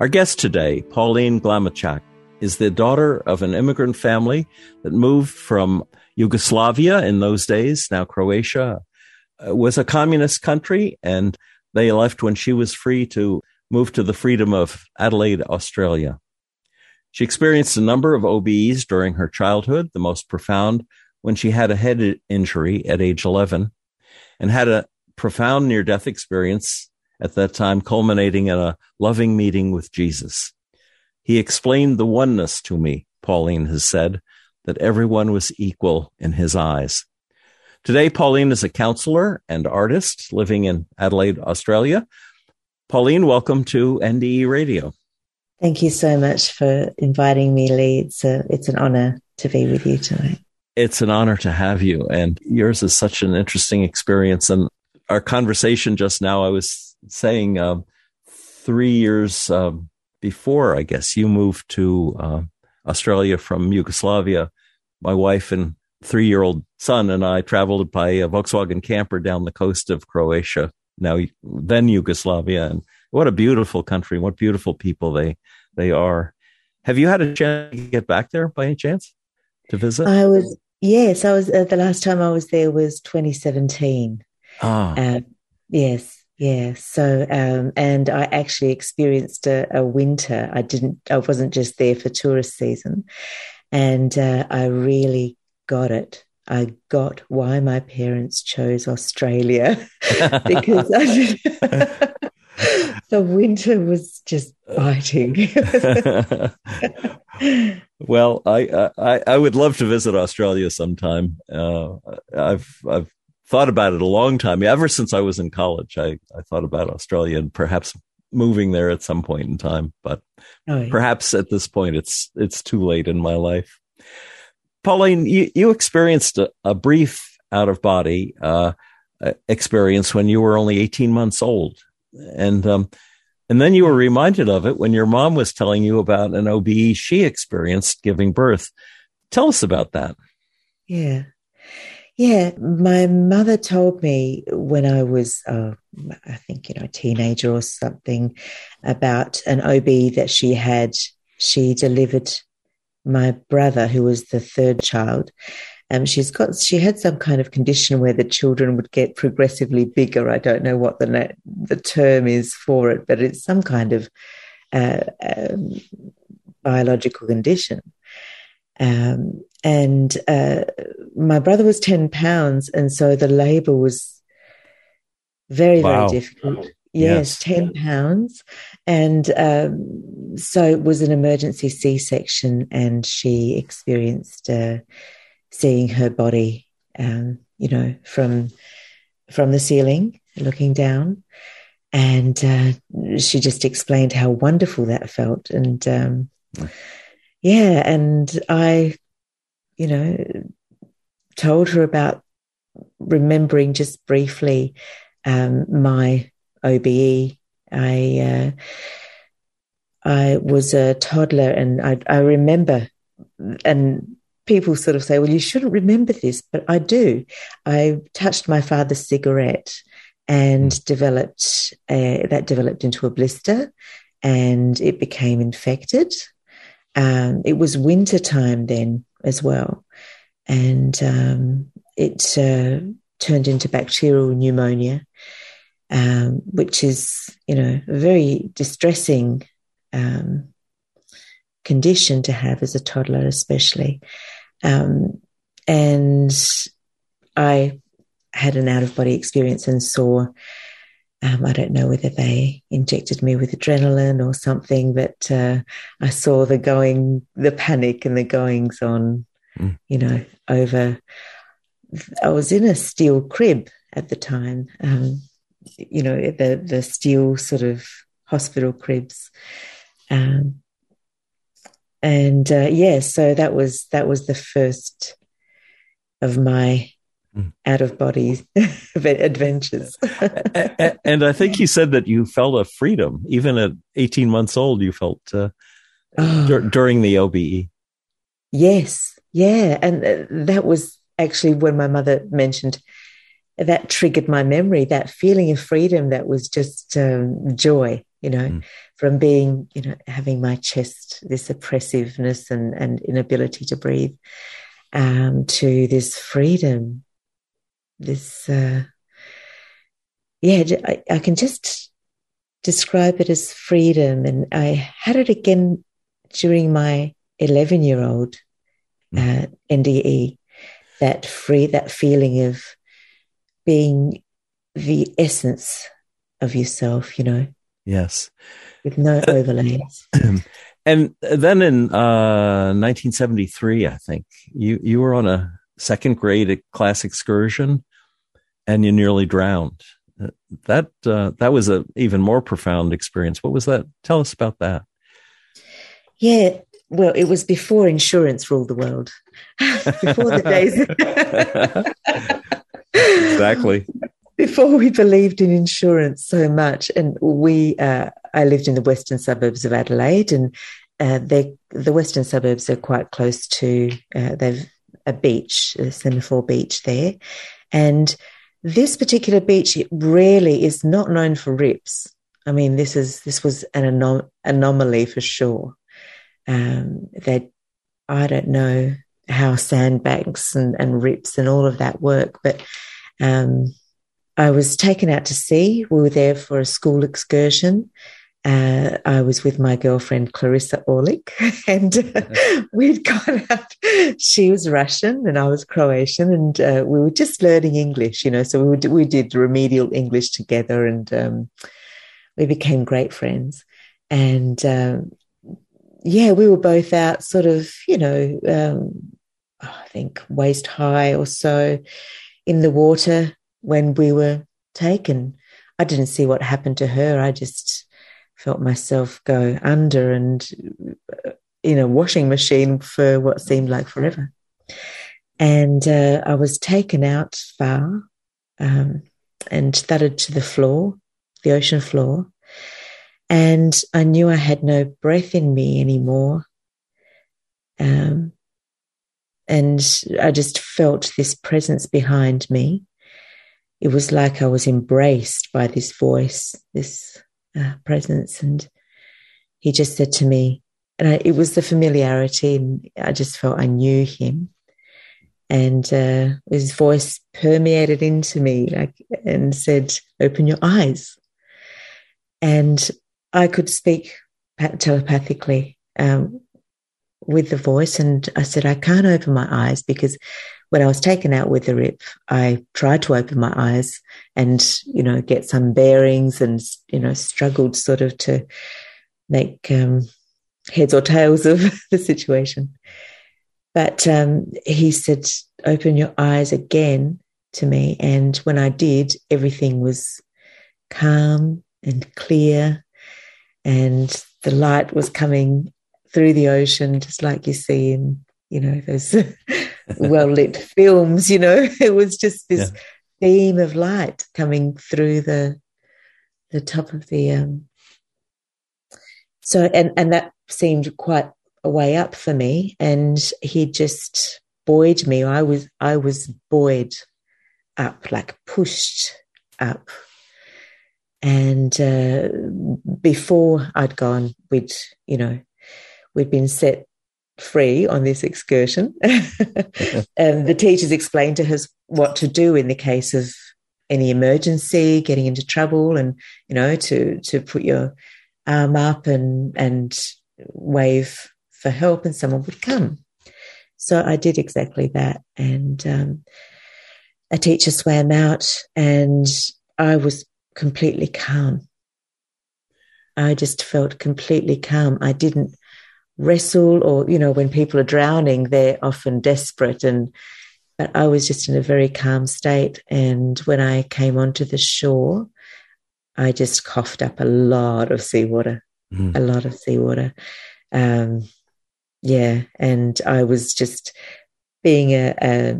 Our guest today, Pauline Glamachak, is the daughter of an immigrant family that moved from Yugoslavia in those days, now Croatia, uh, was a communist country, and they left when she was free to move to the freedom of Adelaide, Australia. She experienced a number of OBEs during her childhood, the most profound when she had a head injury at age 11 and had a profound near death experience at that time, culminating in a loving meeting with Jesus. He explained the oneness to me, Pauline has said, that everyone was equal in his eyes. Today, Pauline is a counselor and artist living in Adelaide, Australia. Pauline, welcome to NDE Radio. Thank you so much for inviting me, Lee. It's a, it's an honor to be with you tonight. It's an honor to have you, and yours is such an interesting experience. And our conversation just now, I was saying uh, three years uh, before, I guess, you moved to uh, Australia from Yugoslavia. My wife and three year old son and I traveled by a Volkswagen camper down the coast of Croatia, now then Yugoslavia. And what a beautiful country. What beautiful people they, they are. Have you had a chance to get back there by any chance to visit? I was, yes, I was, uh, the last time I was there was 2017. Ah. Uh, yes. Yeah. So, um, and I actually experienced a, a, winter. I didn't, I wasn't just there for tourist season. And uh, I really got it. I got why my parents chose Australia because the winter was just biting. well, I, I I would love to visit Australia sometime. Uh, I've I've thought about it a long time. Ever since I was in college, I, I thought about Australia and perhaps moving there at some point in time. But oh, yeah. perhaps at this point, it's it's too late in my life. Pauline, you, you experienced a, a brief out of body uh, experience when you were only 18 months old. And um, and then you were reminded of it when your mom was telling you about an OBE she experienced giving birth. Tell us about that. Yeah. Yeah, my mother told me when I was, uh, I think, you know, a teenager or something, about an OB that she had. She delivered my brother, who was the third child. Um, she's got, she had some kind of condition where the children would get progressively bigger. I don't know what the the term is for it, but it's some kind of uh, um, biological condition. Um, and uh, my brother was 10 pounds. And so the labor was very, wow. very difficult. Yes, yes, 10 pounds. And um, so it was an emergency C section, and she experienced uh, seeing her body, um, you know, from from the ceiling, looking down. And uh, she just explained how wonderful that felt. And um, yeah, and I, you know, told her about remembering just briefly um, my OBE. I uh, I was a toddler, and I, I remember, and people sort of say, "Well, you shouldn't remember this," but I do. I touched my father's cigarette and mm. developed a, that developed into a blister, and it became infected. Um, it was winter time then as well, and um, it uh, turned into bacterial pneumonia, um, which is you know a very distressing um, condition to have as a toddler, especially. Um, and I had an out of body experience and saw um, I don't know whether they injected me with adrenaline or something, but uh, I saw the going, the panic and the goings on, mm. you know, over. I was in a steel crib at the time, um, you know, the the steel sort of hospital cribs. Um, and uh, yeah, so that was that was the first of my mm. out of body adventures. and I think you said that you felt a freedom, even at 18 months old. You felt uh, oh. d- during the OBE. Yes, yeah, and uh, that was actually when my mother mentioned that triggered my memory. That feeling of freedom that was just um, joy you know, mm. from being, you know, having my chest, this oppressiveness and, and inability to breathe, um, to this freedom, this, uh, yeah, I, I can just describe it as freedom. And I had it again during my 11 year old mm. uh, NDE, that free, that feeling of being the essence of yourself, you know, Yes. With no uh, overlays. and then in uh, 1973, I think you you were on a second grade class excursion, and you nearly drowned. That uh, that was a even more profound experience. What was that? Tell us about that. Yeah, well, it was before insurance ruled the world. before the days. exactly before we believed in insurance so much, and we, uh, I lived in the western suburbs of Adelaide, and uh, the western suburbs are quite close to uh, they've a beach, a Semaphore Beach there, and this particular beach it really is not known for rips. I mean, this is this was an anom- anomaly for sure. Um, that I don't know how sandbanks and, and rips and all of that work, but um, I was taken out to sea. We were there for a school excursion. Uh, I was with my girlfriend Clarissa Orlik, and uh, we'd gone out. She was Russian and I was Croatian, and uh, we were just learning English, you know. So we, would, we did remedial English together, and um, we became great friends. And um, yeah, we were both out, sort of, you know, um, I think waist high or so in the water, when we were taken. I didn't see what happened to her. I just felt myself go under and in a washing machine for what seemed like forever. And uh, I was taken out far um, and thudded to the floor, the ocean floor. And I knew I had no breath in me anymore. Um, and I just felt this presence behind me it was like I was embraced by this voice, this uh, presence. And he just said to me, and I, it was the familiarity, and I just felt I knew him. And uh, his voice permeated into me, like, and said, "Open your eyes." And I could speak telepathically um, with the voice, and I said, "I can't open my eyes because when I was taken out with the rip, I tried to open my eyes and, you know, get some bearings and, you know, struggled sort of to make um, heads or tails of the situation. But um, he said, open your eyes again to me. And when I did, everything was calm and clear. And the light was coming through the ocean, just like you see in, you know, those well lit films, you know. It was just this yeah. beam of light coming through the the top of the um so and and that seemed quite a way up for me and he just buoyed me i was i was buoyed up like pushed up and uh, before i'd gone we'd you know we'd been set free on this excursion. and the teachers explained to us what to do in the case of any emergency, getting into trouble, and you know to to put your arm up and and wave for help, and someone would come. So I did exactly that, and um, a teacher swam out, and I was completely calm. I just felt completely calm. I didn't wrestle or you know when people are drowning they're often desperate and but I was just in a very calm state and when I came onto the shore I just coughed up a lot of seawater, mm. a lot of seawater. Um, yeah, and I was just being a, a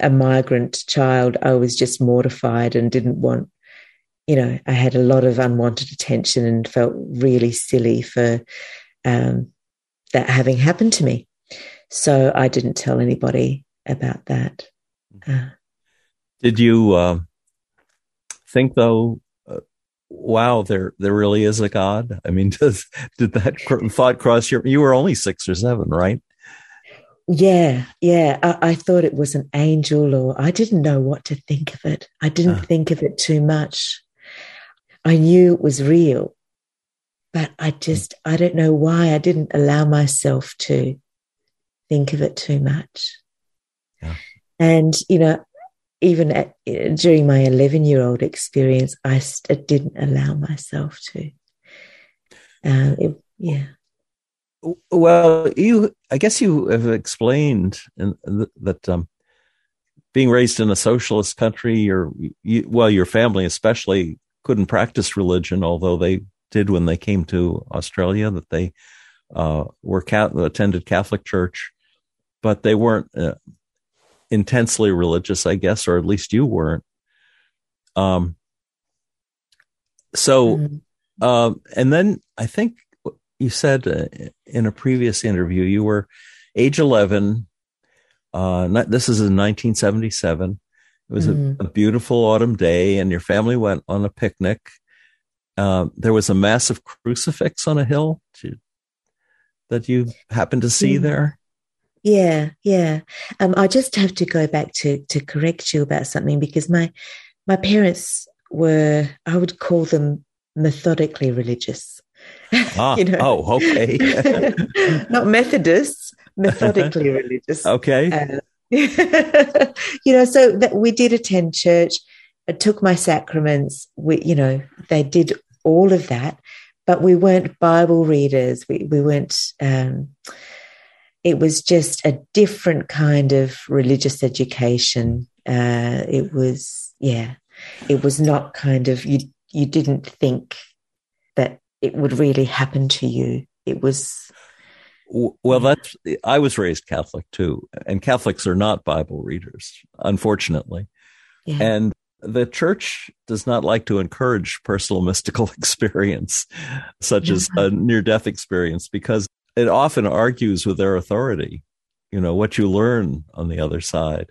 a migrant child. I was just mortified and didn't want, you know, I had a lot of unwanted attention and felt really silly for um, that having happened to me. So I didn't tell anybody about that. Uh, Did you uh, think though? Uh, wow, there there really is a God. I mean, does did that thought cross your? You were only six or seven, right? Yeah, yeah. I, I, thought it was an angel, or I didn't know what to think of it. I didn't uh. think of it too much. I knew it was real, but I just, I don't know why I didn't allow myself to think of it too much. Yeah. And, you know, even at, during my 11 year old experience, I, didn't allow myself to. Uh, it, yeah. Well, you, I guess you have explained in, that um, being raised in a socialist country, your, you, well, your family especially couldn't practice religion, although they did when they came to Australia. That they uh, were attended Catholic church, but they weren't uh, intensely religious, I guess, or at least you weren't. Um. So, mm-hmm. um, and then I think you said uh, in a previous interview you were age 11 uh, not, this is in 1977 it was mm-hmm. a, a, beautiful autumn day and your family went on a picnic uh, there was a massive crucifix on a hill that you happened to see yeah. there yeah yeah um, i just have to go back to to correct you about something because my my parents were i would call them methodically religious Ah, you know? Oh, okay. Not Methodists, methodically religious. Okay. Uh, you know, so that we did attend church. I took my sacraments. We, you know, they did all of that, but we weren't Bible readers. We we weren't. Um, it was just a different kind of religious education. Uh, it was, yeah, it was not kind of you. You didn't think that it would really happen to you. It was. Well, that's, I was raised Catholic too, and Catholics are not Bible readers, unfortunately. Yeah. And the church does not like to encourage personal mystical experience, such as a near death experience, because it often argues with their authority, you know, what you learn on the other side.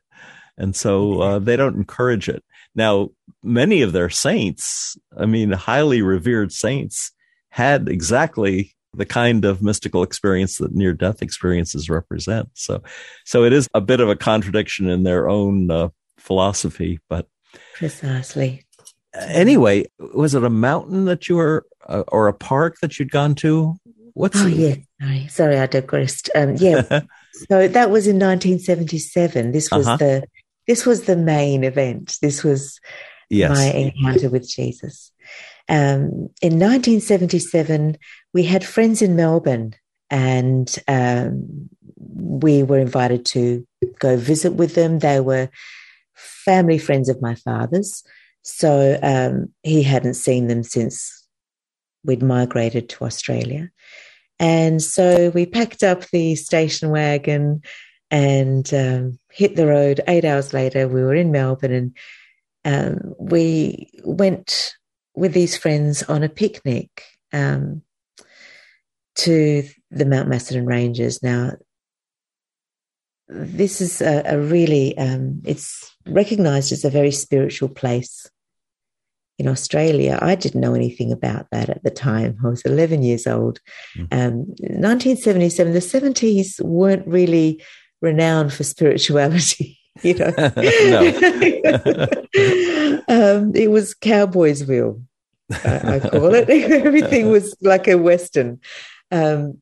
And so uh, they don't encourage it. Now, many of their saints, I mean, highly revered saints, had exactly the kind of mystical experience that near death experiences represent. So, so it is a bit of a contradiction in their own uh, philosophy, but precisely. Anyway, was it a mountain that you were, uh, or a park that you'd gone to? What's oh the- yeah, sorry, sorry, I digressed. Um, yeah, so that was in 1977. This was uh-huh. the this was the main event. This was yes. my encounter with Jesus. Um, in 1977, we had friends in Melbourne and um, we were invited to go visit with them. They were family friends of my father's. So um, he hadn't seen them since we'd migrated to Australia. And so we packed up the station wagon and um, hit the road. Eight hours later, we were in Melbourne and um, we went with these friends on a picnic um, to the Mount Macedon Ranges. Now, this is a, a really, um, it's recognized as a very spiritual place in Australia. I didn't know anything about that at the time. I was 11 years old. Mm. Um, 1977, the 70s weren't really renowned for spirituality. You know, um, it was Cowboysville. I, I call it. Everything was like a Western. Um,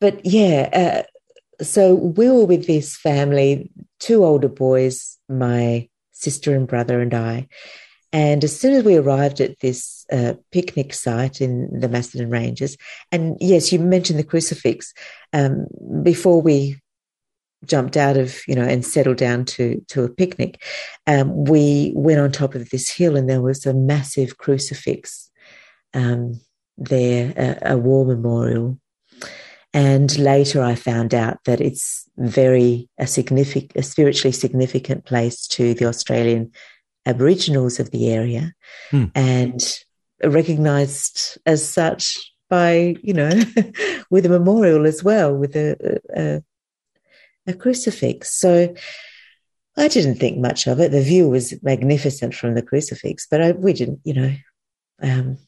but yeah, uh, so we were with this family, two older boys, my sister and brother, and I. And as soon as we arrived at this uh, picnic site in the Macedon Ranges, and yes, you mentioned the crucifix. Um, before we jumped out of you know and settled down to to a picnic um, we went on top of this hill and there was a massive crucifix um, there, a, a war memorial. And later I found out that it's very a significant, a spiritually significant place to the Australian Aboriginals of the area hmm. and recognized as such by, you know, with a memorial as well, with a, a, a crucifix. So I didn't think much of it. The view was magnificent from the crucifix, but I, we didn't, you know, um,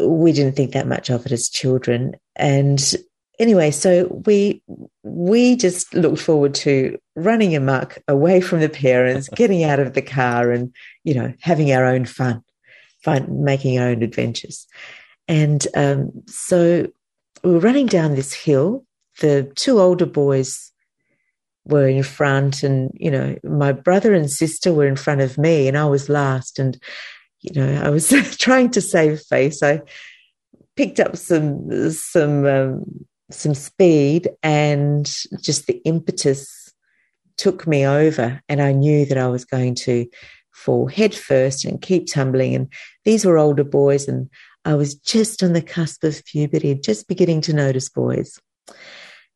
we didn't think that much of it as children. And anyway, so we we just looked forward to running amok away from the parents, getting out of the car, and you know, having our own fun, fun, making our own adventures. And um, so we were running down this hill. The two older boys were in front, and you know, my brother and sister were in front of me, and I was last. And you know, I was trying to save face. I picked up some some um, some speed, and just the impetus took me over, and I knew that I was going to fall head first and keep tumbling. And these were older boys, and I was just on the cusp of puberty, just beginning to notice boys.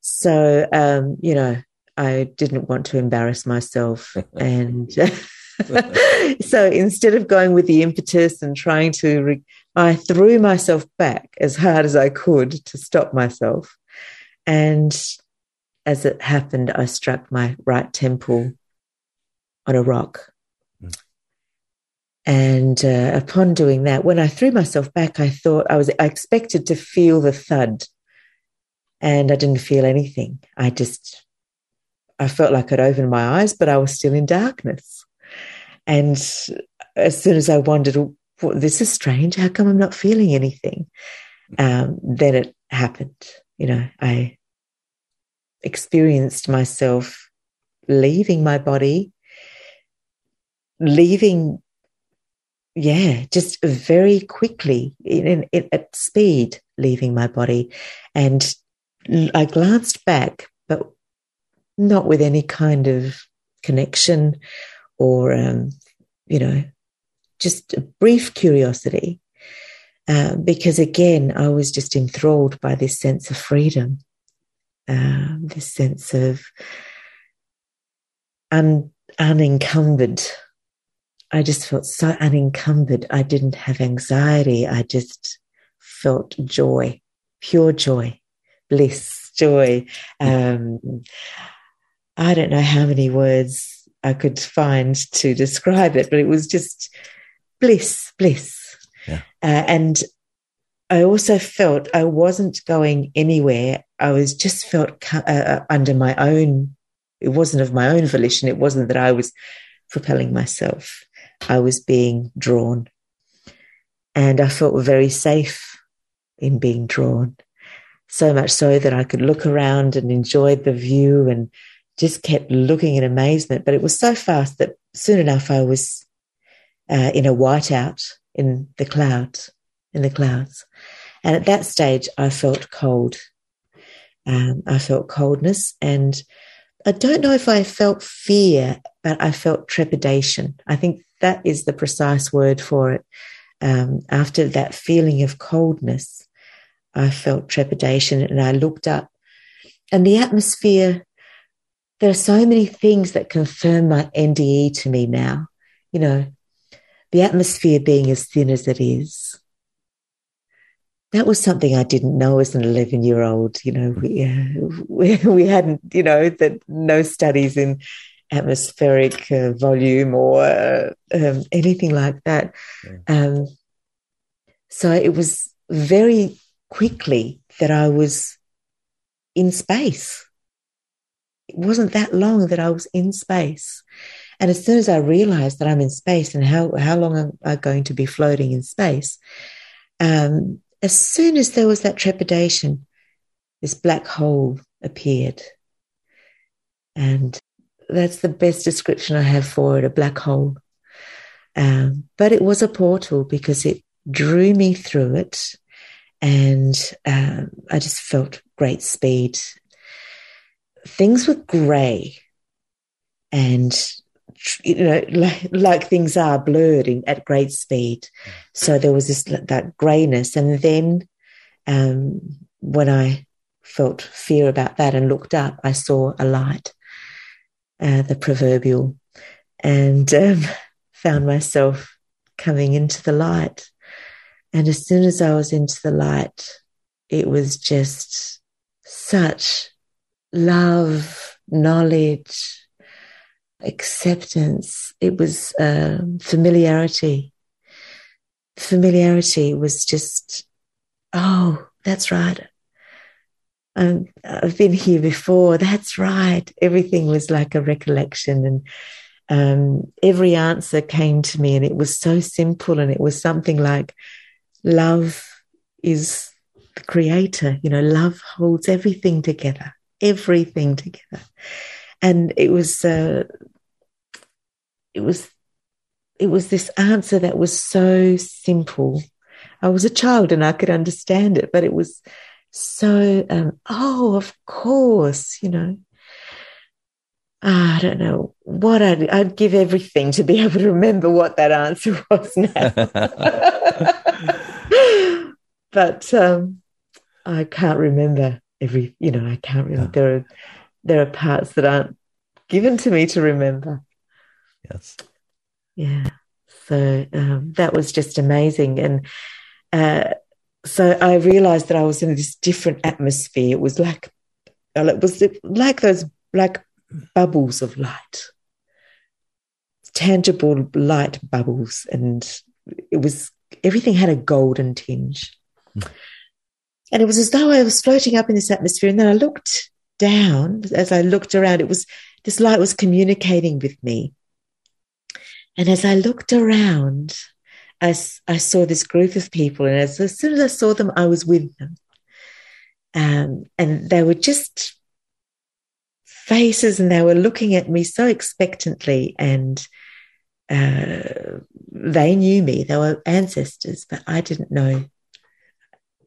So, um, you know, I didn't want to embarrass myself, and. so instead of going with the impetus and trying to, re- I threw myself back as hard as I could to stop myself. And as it happened, I struck my right temple on a rock. Mm. And uh, upon doing that, when I threw myself back, I thought I was, I expected to feel the thud. And I didn't feel anything. I just, I felt like I'd opened my eyes, but I was still in darkness. And as soon as I wondered, well, this is strange. How come I'm not feeling anything? Um, then it happened. You know, I experienced myself leaving my body, leaving, yeah, just very quickly in, in, at speed, leaving my body. And I glanced back, but not with any kind of connection or, um, you know, just a brief curiosity. Uh, because again, I was just enthralled by this sense of freedom, uh, this sense of un- unencumbered. I just felt so unencumbered. I didn't have anxiety. I just felt joy, pure joy, bliss, joy. Um, I don't know how many words I could find to describe it, but it was just bliss, bliss. Yeah. Uh, and I also felt I wasn't going anywhere. I was just felt uh, uh, under my own, it wasn't of my own volition. It wasn't that I was propelling myself. I was being drawn. And I felt very safe in being drawn. So much so that I could look around and enjoy the view and just kept looking in amazement. But it was so fast that soon enough I was uh, in a whiteout in the clouds, in the clouds. And at that stage, I felt cold. Um, I felt coldness, and I don't know if I felt fear, but I felt trepidation. I think that is the precise word for it. Um, after that feeling of coldness, I felt trepidation, and I looked up, and the atmosphere there are so many things that confirm my NDE to me now. You know, the atmosphere being as thin as it is. That was something I didn't know as an 11 year old. You know, we, uh, we, we, hadn't, you know, that no studies in atmospheric uh, volume or uh, um, anything like that. Yeah. Um, so it was very quickly that I was in space it wasn't that long that I was in space. And as soon as I realized that I'm in space and how, how long am I going to be floating in space, um, as soon as there was that trepidation, this black hole appeared. And that's the best description I have for it a black hole. Um, but it was a portal because it drew me through it. And um, I just felt great speed things were grey and you know, like, like things are blurred in, at great speed. So there was this that grayness, and then um, when I felt fear about that and looked up, I saw a light, uh, the proverbial, and um, found myself coming into the light. And as soon as I was into the light, it was just such love, knowledge, acceptance. It was uh, familiarity. Familiarity was just, oh, that's right. Um, I've been here before. That's right. Everything was like a recollection, and um, every answer came to me, and it was so simple. And it was something like, "Love is the creator." You know, love holds everything together, everything together and it was uh, it was it was this answer that was so simple. I was a child and I could understand it, but it was so um, oh, of course, you know. Ah, I don't know what I'd, I'd give everything to be able to remember what that answer was now. but um, I can't remember every, you know, I can't really Yeah. There are there are parts that aren't given to me to remember. Yes. Yeah. So um, that was just amazing. And uh, so I realized that I was in this different atmosphere. It was like, it was like those black bubbles of light, tangible light bubbles. And it was, everything had a golden tinge. Mm. And it was as though I was floating up in this atmosphere. And then I looked down, as I looked around, it was this light was communicating with me. And as I looked around, I, I saw this group of people, and as, as soon as I saw them, I was with them. Um, and they were just faces, and they were looking at me so expectantly, and uh, they knew me. They were ancestors, but I didn't know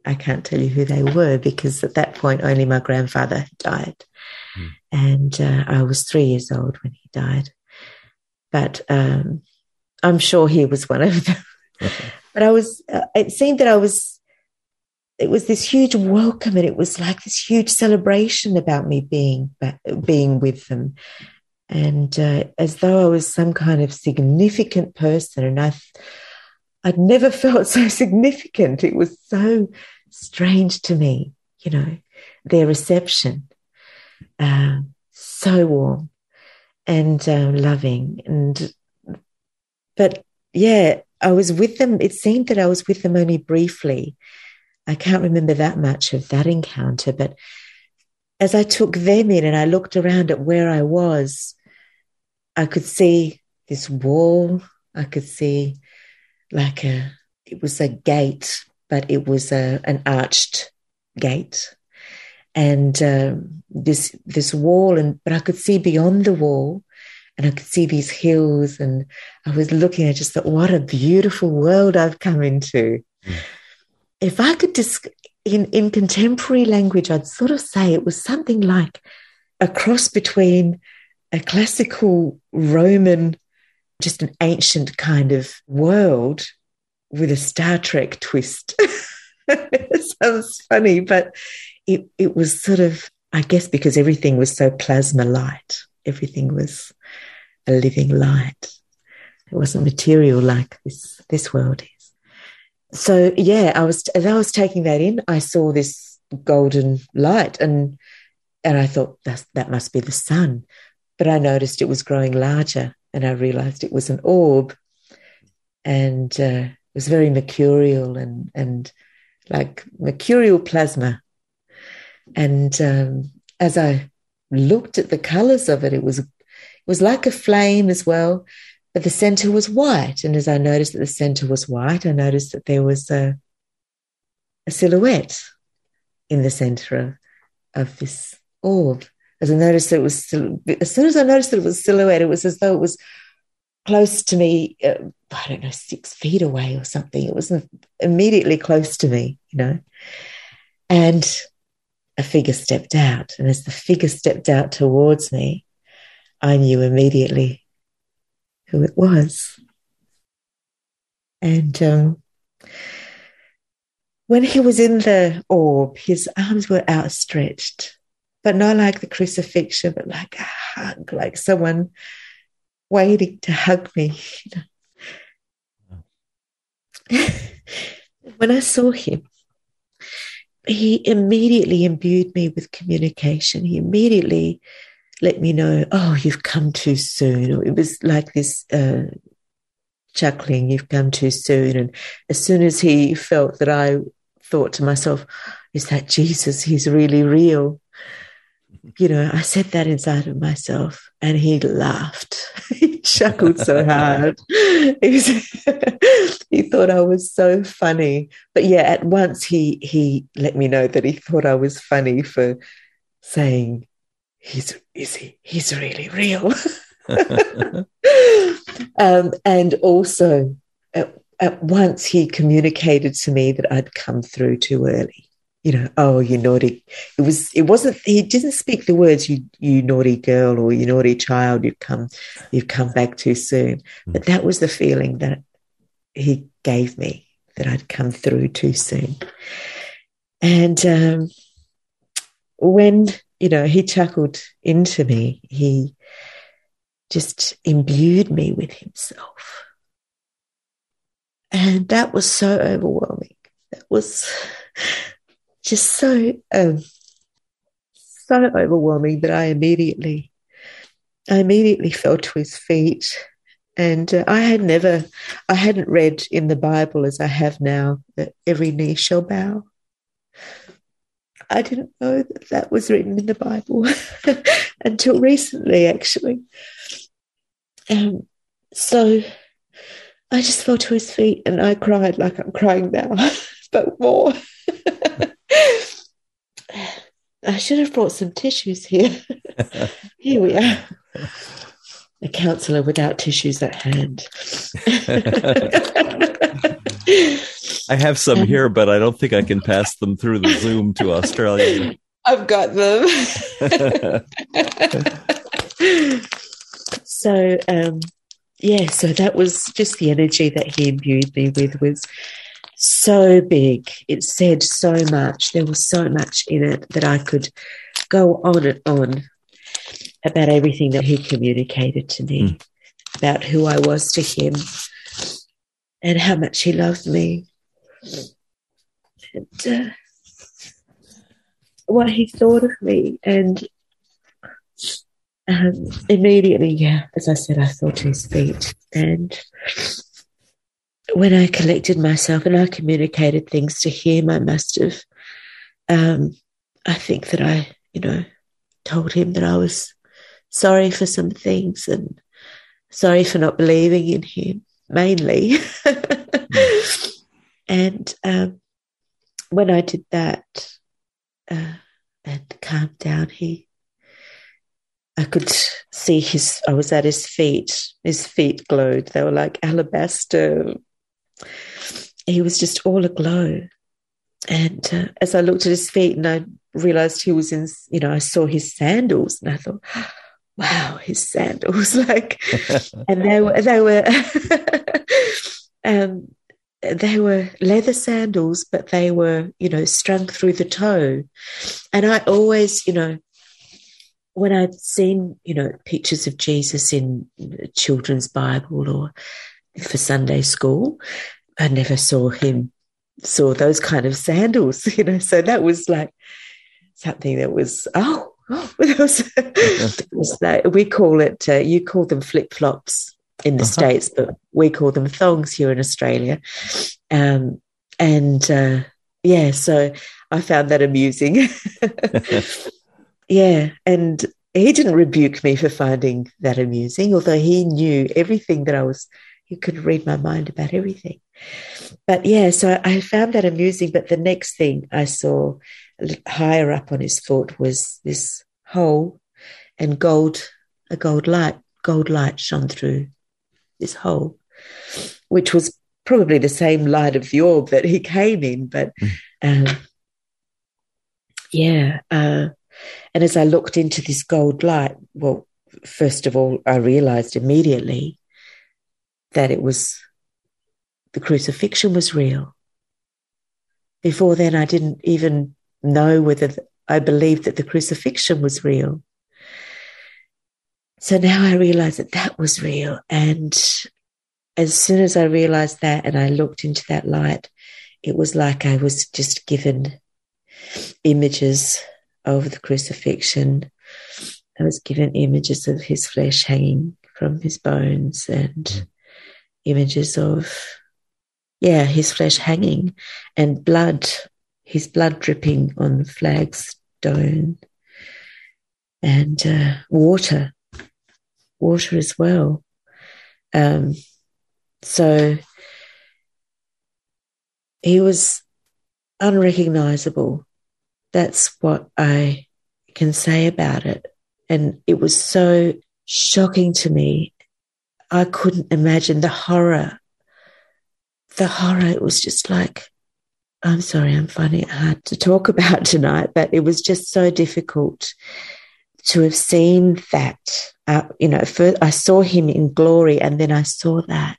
I can't tell you who they were because at that point only my grandfather had died. Mm. And uh, I was three years old when he died. But um, I'm sure he was one of them. but I was, uh, it seemed that I was, it was this huge welcome and it was like this huge celebration about me being, being with them. And uh, as though I was some kind of significant person. And I, I'd never felt so significant. It was so strange to me, you know, their reception. Uh, so warm and uh, loving. And, but yeah, I was with them. It seemed that I was with them only briefly. I can't remember that much of that encounter, but as I took them in and I looked around at where I was, I could see this wall. I could see like a, it was a gate but it was a, an arched gate and um, this this wall and but I could see beyond the wall and I could see these hills and I was looking I just thought what a beautiful world I've come into mm. if I could just in in contemporary language I'd sort of say it was something like a cross between a classical Roman just an ancient kind of world with a Star Trek twist. it sounds funny, but it, it was sort of, I guess, because everything was so plasma light, everything was a living light. It wasn't material like this, this world is. So yeah, I was as I was taking that in, I saw this golden light and and I thought that that must be the sun. But I noticed it was growing larger and I realized it was an orb. And uh, was very mercurial and and like mercurial plasma. And um, as I looked at the colors of it, it was it was like a flame as well, but the center was white. And as I noticed that the center was white, I noticed that there was a a silhouette in the center of, of this orb. As I noticed it was, as soon as I noticed that it was silhouette, it was as though it was close to me, uh, I don't know, six feet away or something. It was immediately close to me, you know. And a figure stepped out. And as the figure stepped out towards me, I knew immediately who it was. And um, when he was in the orb, his arms were outstretched, but not like the crucifixion, but like a hug, like someone waiting to hug me. when I saw him, he immediately imbued me with communication. He immediately let me know, oh, you've come too soon. it was like this uh, chuckling, you've come too soon. And as soon as he felt that I thought to myself, is that Jesus? He's really real. You know, I said that inside of myself and he laughed. he chuckled so hard. he thought I was so funny. But yeah, at once he he let me know that he thought I was funny for saying he's is he he's really real. um, and also at, at once he communicated to me that I'd come through too early. You know, oh, you naughty. It was. It wasn't. He didn't speak the words "you, you naughty girl" or "you naughty child." You've come, you've come back too soon. Hmm. But that was the feeling that he gave me that I'd come through too soon. And um, when you know he chuckled into me, he just imbued me with himself. And that was so overwhelming. That was just so, um, so overwhelming that I immediately, I immediately fell to his feet. And uh, I had never, I hadn't read in the Bible as I have now that every knee shall bow. I didn't know that that was written in the Bible until recently, actually. Um, so I just fell to his feet and I cried like I'm crying now, but more. I should have brought some tissues here. here we are. A counsellor without tissues at hand. I have some here, but I don't think I can pass them through the Zoom to Australia. I've got them. so um, yeah, so that was just the energy that he imbued me with was so big. It said so much. There was so much in it that I could go on and on about everything that he communicated to me, mm. about who I was to him, and how much he loved me, and uh, what he thought of me, and um, immediately, yeah, as I said, I fell to his feet. And when I collected myself and I communicated things to him, I must have, um, I think that I, you know, told him that I was sorry for some things and sorry for not believing in him, mainly. and um, when I did that uh, and calmed down, he I could see his, I was at his feet. His feet glowed. They were like alabaster. He was just all aglow. And uh, as I looked at his feet and I realized he was in, you know, I saw his sandals and I thought, wow, his sandals. Like, and they were, they were, um, they were leather sandals, but they were, you know, strung through the toe. And I always, you know, when I'd seen, you know, pictures of Jesus in children's Bible or for Sunday school, I never saw him, saw those kind of sandals, you know. So that was like something that was, oh, oh that was, was like, we call it, uh, you call them flip flops in the uh-huh. States, but we call them thongs here in Australia. Um, and uh, yeah, so I found that amusing. Yeah. And he didn't rebuke me for finding that amusing, although he knew everything that I was, he could read my mind about everything. But yeah, so I found that amusing. But the next thing I saw higher up on his foot was this hole and gold, a gold light, gold light shone through this hole, which was probably the same light of the orb that he came in. But hmm. um, yeah, uh, and as I looked into this gold light, well, first of all, I realized immediately that it was the crucifixion was real. Before then, I didn't even know whether I believed that the crucifixion was real. So now I realize that that was real. And as soon as I realized that and I looked into that light, it was like I was just given images of the crucifixion. I was given images of his flesh hanging from his bones and. Images of, yeah, his flesh hanging and blood, his blood dripping on flagstone and uh, water, water as well. Um, so he was unrecognizable. That's what I can say about it. And it was so shocking to me. I couldn't imagine the horror. The horror, it was just like, I'm sorry, I'm finding it hard to talk about tonight, but it was just so difficult to have seen that. Uh, you know, first I saw him in glory and then I saw that.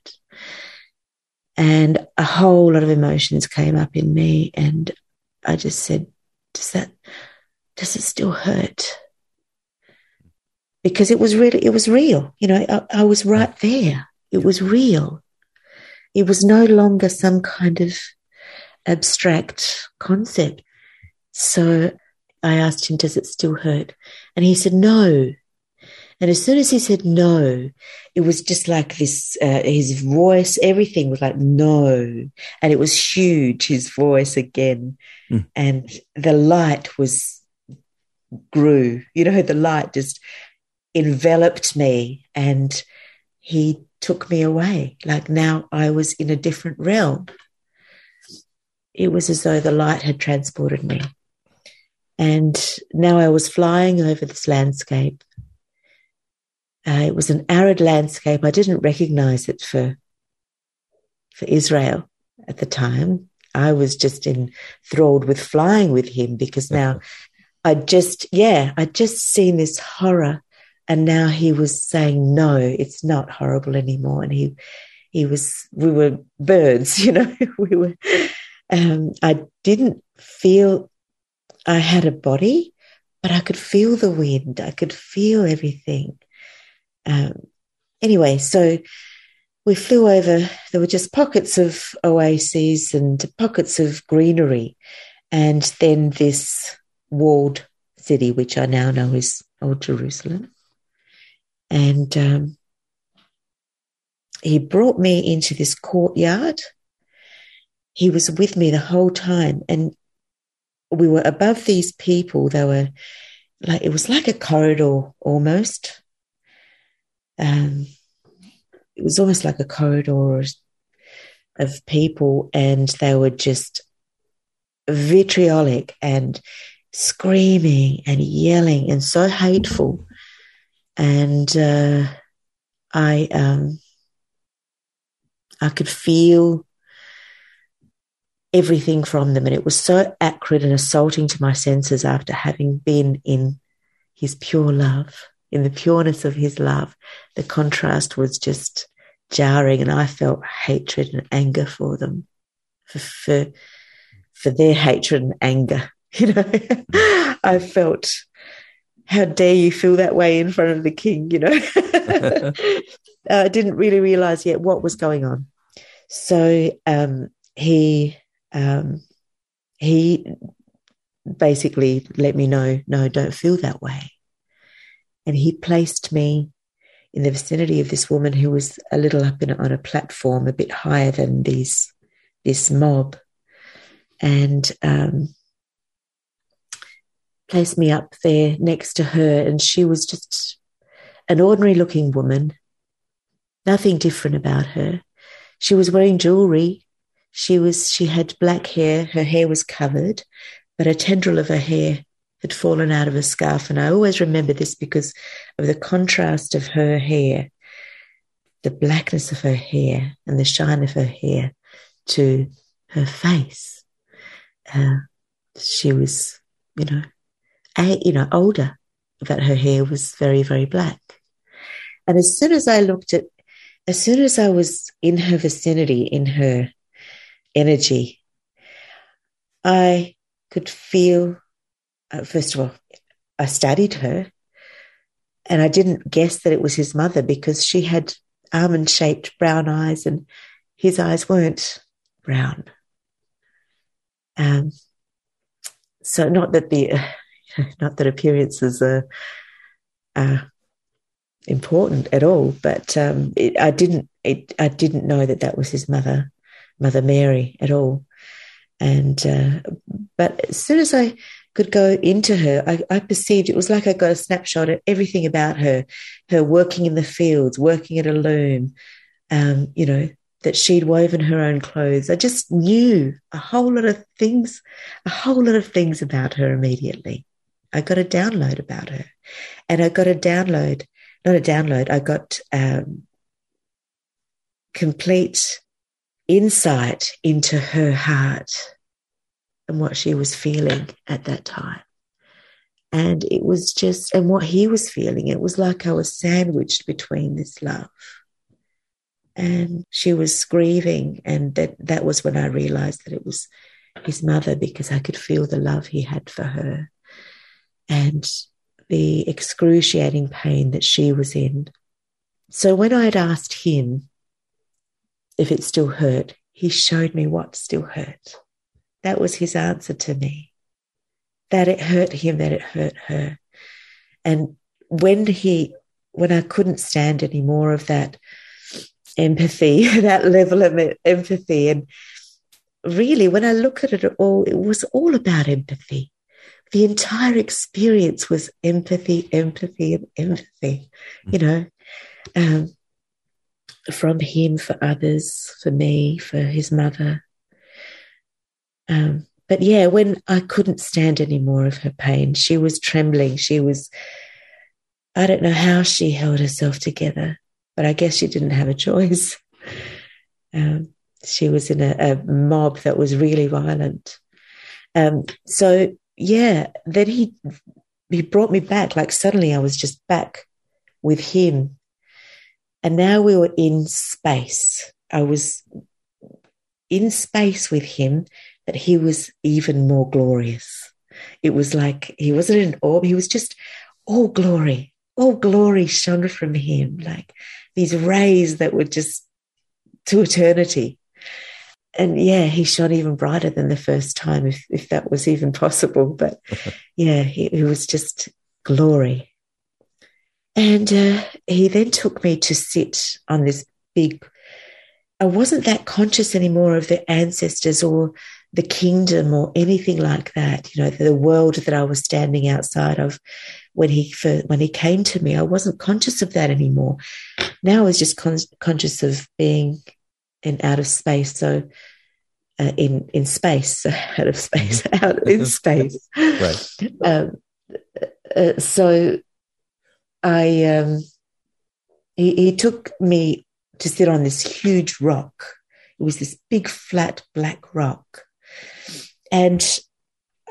And a whole lot of emotions came up in me. And I just said, Does that, does it still hurt? Because it was really, it was real. You know, I, I was right there. It was real. It was no longer some kind of abstract concept. So I asked him, Does it still hurt? And he said, No. And as soon as he said no, it was just like this, uh, his voice, everything was like no. And it was huge, his voice again. Mm. And the light was, grew, you know, the light just enveloped me and he took me away. Like now I was in a different realm. It was as though the light had transported me. And now I was flying over this landscape uh, it was an arid landscape. I didn't recognize it for, for Israel at the time. I was just enthralled with flying with him because now I just, yeah, I'd just seen this horror. And now he was saying, no, it's not horrible anymore. And he, he was, we were birds, you know, we were, um, I didn't feel I had a body, but I could feel the wind. I could feel everything. Um, anyway, so we flew over, there were just pockets of oases and pockets of greenery, and then this walled city, which I now know is Old Jerusalem. And um, he brought me into this courtyard. He was with me the whole time, and we were above these people. They were like, it was like a corridor almost um, it was almost like a corridor of people, and they were just vitriolic and screaming and yelling and so hateful. And uh, I, um, I could feel everything from them, and it was so acrid and assaulting to my senses after having been in His pure love in the pureness of his love, the contrast was just jarring, and I felt hatred and anger for them, for for, for their hatred and anger. You know, I felt, how dare you feel that way in front of the king? You know, I didn't really realize yet what was going on. So um, he um, he basically let me know, no, don't feel that way. And he placed me in the vicinity of this woman who was a little up in, on a platform, a bit higher than these this mob, and um, placed me up there next to her. And she was just an ordinary looking woman, nothing different about her. She was wearing jewelry. She was she had black hair. Her hair was covered, but a tendril of her hair had fallen out of a scarf. And I always remember this because of the contrast of her hair, the blackness of her hair and the shine of her hair to her face. Uh, she was, you know, you know, older, but her hair was very, very black. And as soon as I looked at as soon as I was in her vicinity, in her energy, I could feel, uh, first of all, I studied her and I didn't guess that it was his mother because she had almond shaped brown eyes and his eyes weren't brown. Um, so not that the, not that appearances are, are important at all, but um, it, I didn't, it, I didn't know that that was his mother, Mother Mary at all. And, uh, but as soon as I could go into her, I, I, perceived it was like I got a snapshot of everything about her, her working in the fields, working at a loom, um, you know, that she'd woven her own clothes. I just knew a whole lot of things, a whole lot of things about her immediately. I got a download about her. And I got a download, not a download, I got um, complete insight into her heart and what she was feeling at that time. And it was just, and what he was feeling, it was like I was sandwiched between this love. And she was grieving. And that, that was when I realized that it was his mother because I could feel the love he had for her and the excruciating pain that she was in. So when I had asked him if it still hurt, he showed me what still hurt. That was his answer to me. That it hurt him, that it hurt her. And when he, when I couldn't stand any more of that empathy, that level of empathy, and really, when I look at it all, it was all about empathy. The entire experience was empathy, empathy, and empathy. You know, um, from him for others, for me, for his mother. Um, but yeah, when I couldn't stand any more of her pain, she was trembling. She was, I don't know how she held herself together, but I guess she didn't have a choice. Um, she was in a, a, mob that was really violent. Um, so yeah, then he he brought me back. Like suddenly, I was just back with him and now we were in space. I was in space with him, but he was even more glorious. It was like he wasn't an orb, he was just all glory. All glory shone from him, like these rays that were just to eternity. And yeah, he shone even brighter than the first time, if, if that was even possible. But yeah, he, it was just glory. And uh, he then took me to sit on this big, I wasn't that conscious anymore of the ancestors or the kingdom or anything like that. You know, the world that I was standing outside of when he first, when he came to me, I wasn't conscious of that anymore. Now I was just con- conscious of being in out of space. So uh, in in space, out of space, out in space. right. Um, uh, so I um, he, he took me to sit on this huge rock. It was this big flat black rock, and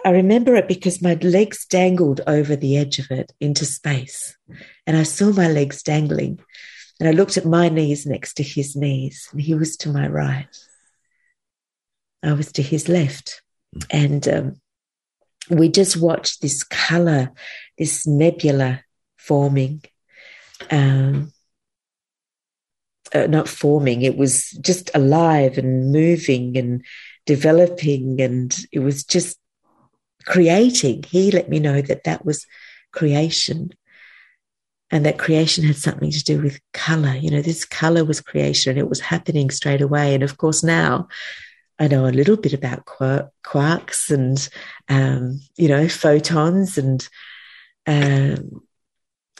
I remember it because my legs dangled over the edge of it into space, and I saw my legs dangling, and I looked at my knees next to his knees, and he was to my right. I was to his left, and um, we just watched this color, this nebula forming. Um, uh, not forming, it was just alive and moving and developing, and it was just creating. He let me know that that was creation and that creation had something to do with color. You know, this color was creation, and it was happening straight away. And of course, now I know a little bit about quarks and, um, you know, photons and um,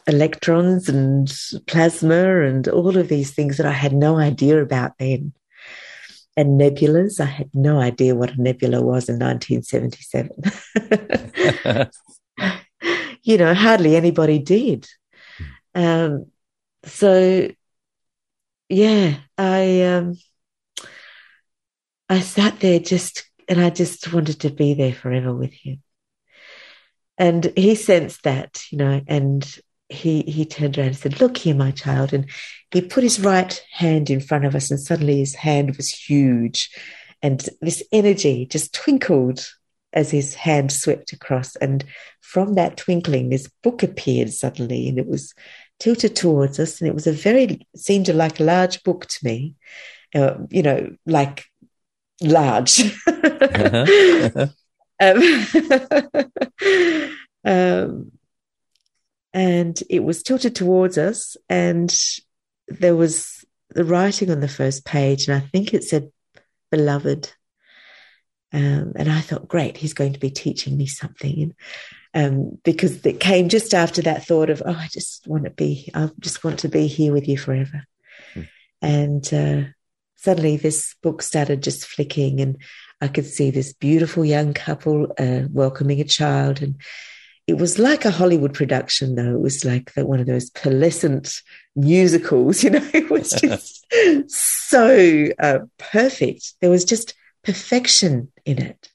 electrons and plasma and all of these things that I had no idea about then. And nebulas, I had no idea what a nebula was in 1977. you know, hardly anybody did. Um, so, yeah, I um, I sat there just, and I just wanted to be there forever with him. And he sensed that, you know, and he he turned around and said, "Look here, my child," and he put his right hand in front of us, and suddenly his hand was huge, and this energy just twinkled as his hand swept across, and from that twinkling, this book appeared suddenly, and it was tilted towards us, and it was a very seemed like a large book to me, uh, you know, like large. uh-huh. um, um, and it was tilted towards us, and there was the writing on the first page, and I think it said "beloved." Um, and I thought, great, he's going to be teaching me something. And, um, because it came just after that thought of, oh, I just want to be, I just want to be here with you forever. Hmm. And uh, suddenly this book started just flicking, and I could see this beautiful young couple uh, welcoming a child. And it was like a Hollywood production, though. It was like the, one of those pearlescent musicals, you know, it was just so uh, perfect. There was just perfection in it.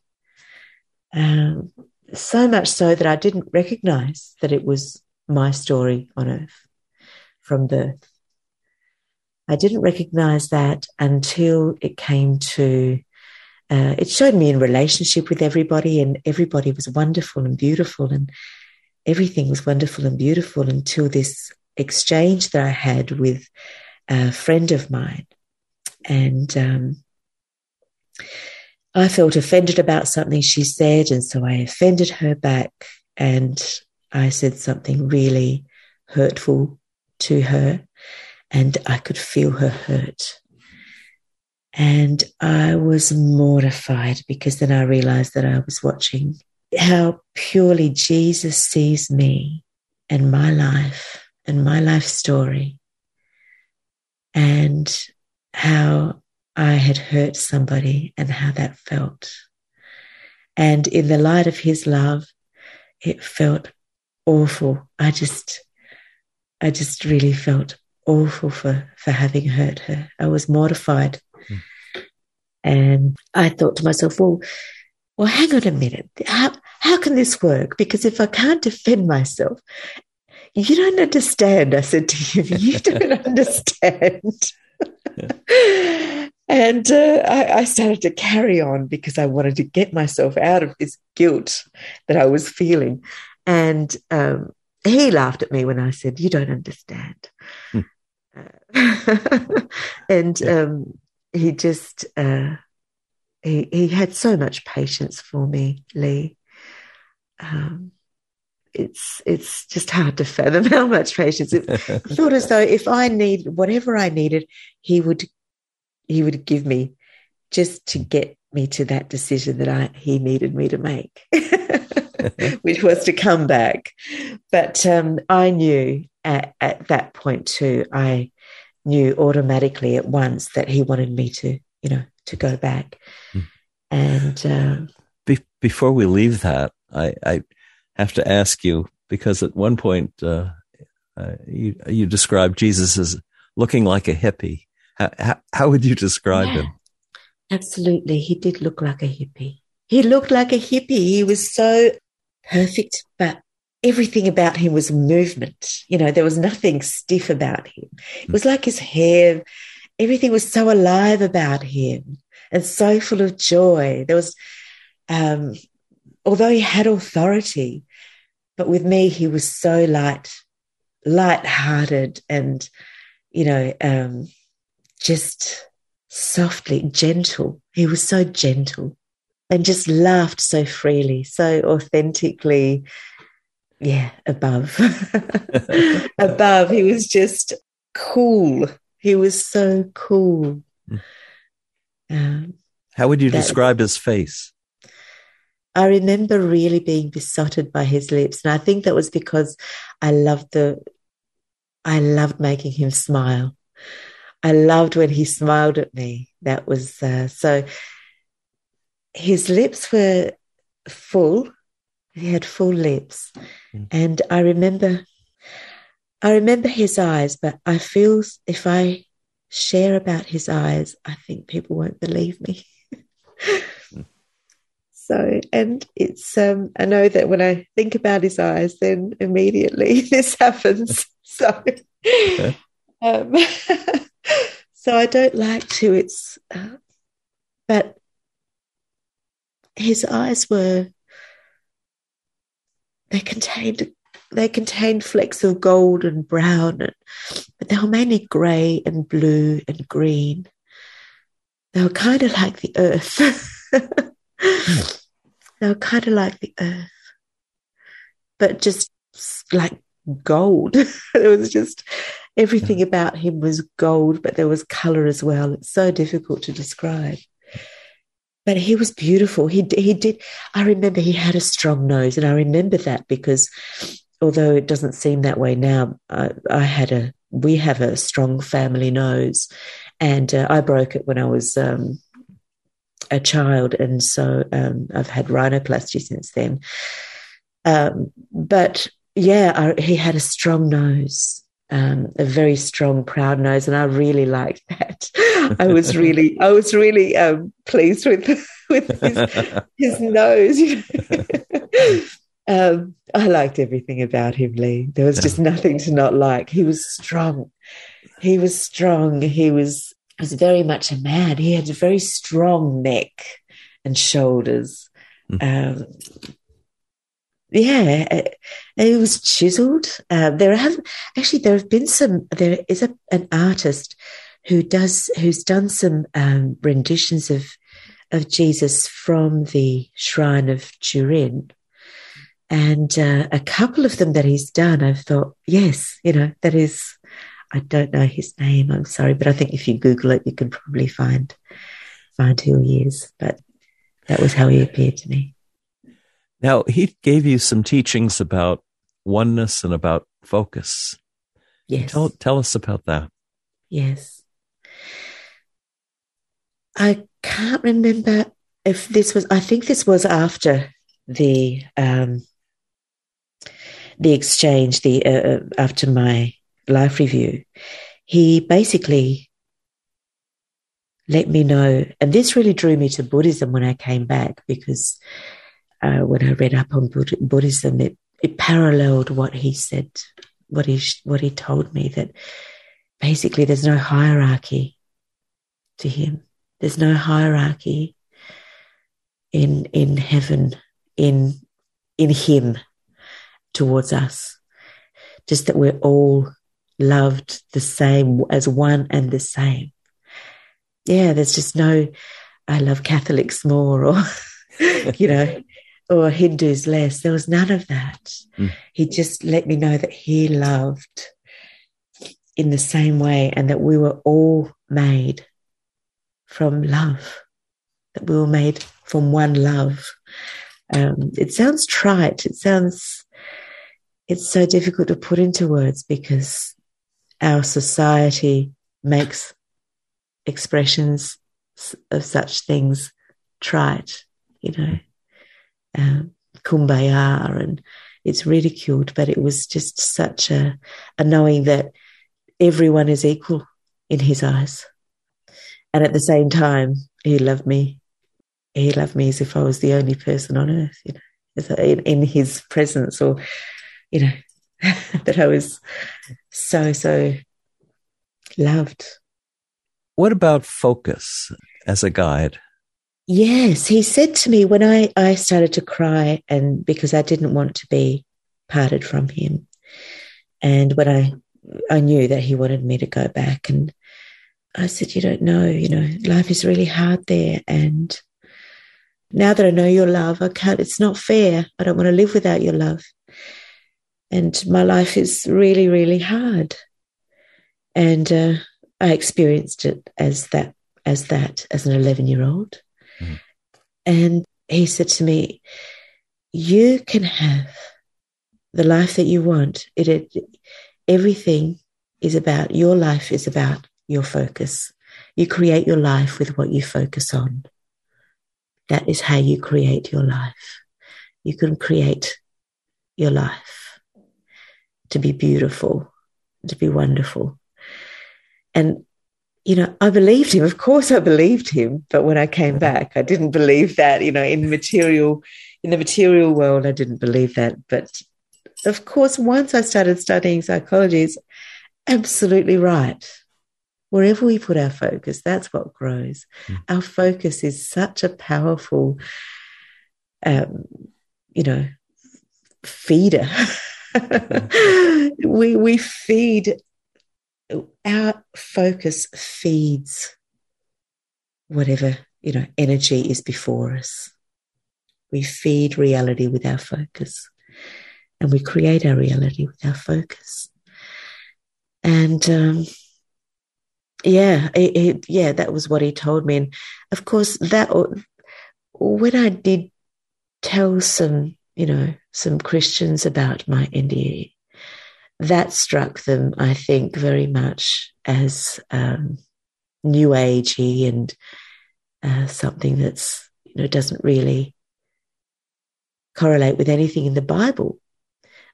Um, so much so that I didn't recognize that it was my story on earth from birth. I didn't recognize that until it came to, uh, it showed me in relationship with everybody, and everybody was wonderful and beautiful, and everything was wonderful and beautiful until this exchange that I had with a friend of mine. And um, I felt offended about something she said, and so I offended her back, and I said something really hurtful to her and I could feel her hurt. And I was mortified because then I realized that I was watching how purely Jesus sees me and my life and my life story, and how I had hurt somebody and how that felt. And in the light of his love, it felt awful. I just, I just really felt awful for, for having hurt her. I was mortified. Mm. And I thought to myself, well, well, hang on a minute. How, how can this work? Because if I can't defend myself, you don't understand. I said to him, you don't understand. And uh, I, I, started to carry on because I wanted to get myself out of this guilt that I was feeling. And um, he laughed at me when I said, You don't understand. Hmm. and um, he just uh, he he had so much patience for me, Lee. Um, it's it's just hard to fathom how much patience. It felt as though if I needed whatever I needed, he would he would give me just to get me to that decision that I he needed me to make, which was to come back. But um, I knew at, at that point too, I knew automatically at once that he wanted me to, you know, to go back. Mm. And uh, Be- before we leave that, I, I, have to ask you because at one point uh, uh, you you described Jesus as looking like a hippie. How, how, would you describe yeah, him? Absolutely, he did look like a hippie. He looked like a hippie. He was so perfect, but everything about him was movement. You know, there was nothing stiff about him. It was like his hair, everything was so alive about him and so full of joy. There was, um, although he had authority, but with me, he was so light, light-hearted and, you know, um, just softly gentle. He was so gentle and just laughed so freely, so authentically yeah, above. above. He was just cool. He was so cool. Hmm. Um, How would you that, describe his face? I remember really being besotted by his lips. And I think that was because I loved the, I loved making him smile. I loved when he smiled at me. That was uh, so, his lips were full. He had full lips Mm. And I remember, I remember his eyes, but I feel if I share about his eyes, I think people won't believe me. So, and it's, um, I know that when I think about his eyes, then immediately this happens. So, um, so I don't like to, it's, uh, but his eyes were, they contained, they contained flecks of gold and brown, and, but they were mainly grey and blue and green. They were kind of like the earth. they were kind of like the earth, but just like gold. it was just everything yeah. about him was gold, but there was color as well. It's so difficult to describe. But he was beautiful. He he did. I remember he had a strong nose, and I remember that because although it doesn't seem that way now, I, I had a we have a strong family nose, and uh, I broke it when I was um, a child, and so um, I've had rhinoplasty since then. Um, but yeah, I, he had a strong nose, um, a very strong, proud nose, and I really liked that. I was really, I was really um, pleased with with his, his nose. um, I liked everything about him, Lee. There was just nothing to not like. He was strong. He was strong. He was was very much a man. He had a very strong neck and shoulders. Mm. Um, yeah, it, it, was chiseled. Uh, there have actually there have been some. There is a, an artist who does who's done some um, renditions of of Jesus from the shrine of Turin, and uh, a couple of them that he's done. I've thought, yes, you know, that is I don't know his name. I'm sorry, but I think if you Google it, you can probably find find who he is. But that was how he appeared to me. Now he gave you some teachings about oneness and about focus. Yes. Tell, tell us about that. Yes. I can't remember if this was. I think this was after the um, the exchange. The uh, uh after my life review, he basically let me know, and this really drew me to Buddhism when I came back because uh, when I read up on Buddhism, it, it paralleled what he said, what he what he told me that basically there's no hierarchy to him. There's no hierarchy in in heaven in in him towards us. Just that we're all loved the same as one and the same. Yeah, there's just no, I love Catholics more or, you know, or Hindus less. There was none of that. Mm. He just let me know that he loved in the same way and that we were all made from love, that we were made from one love. Um, it sounds trite. It sounds, it's so difficult to put into words because our society makes expressions of such things trite, you know, um, kumbaya, and it's ridiculed, but it was just such a, a knowing that everyone is equal in his eyes. And at the same time, he loved me. He loved me as if I was the only person on earth, you know, in, in his presence or, you know, that I was so, so loved. What about focus as a guide? Yes, he said to me when I, I started to cry, and because I didn't want to be parted from him, and when I I knew that he wanted me to go back, and I said, "You don't know, you know, life is really hard there, and now that I know your love, I can't. It's not fair. I don't want to live without your love." and my life is really, really hard. And uh, I experienced it as that, as that, as an eleven-year-old. Mm. And he said to me, "You can have the life that you want. It, it everything is about your life is about your focus. You create your life with what you focus on. That is how you create your life. You can create your life to be beautiful, to be wonderful. And you know, I believed him. Of course, I believed him. But when I came back, I didn't believe that. You know, in material, in the material world, I didn't believe that. But of course, once I started studying psychology, it's absolutely right. Wherever we put our focus, that's what grows. Mm. Our focus is such a powerful, um, you know, feeder. we we feed our focus feeds whatever you know energy is before us. We feed reality with our focus and we create our reality with our focus. And um, yeah it, it, yeah that was what he told me. And of course that when i did tell some you know some christians about my nde that struck them, I think, very much as um, new agey and uh, something that's you know doesn't really correlate with anything in the Bible.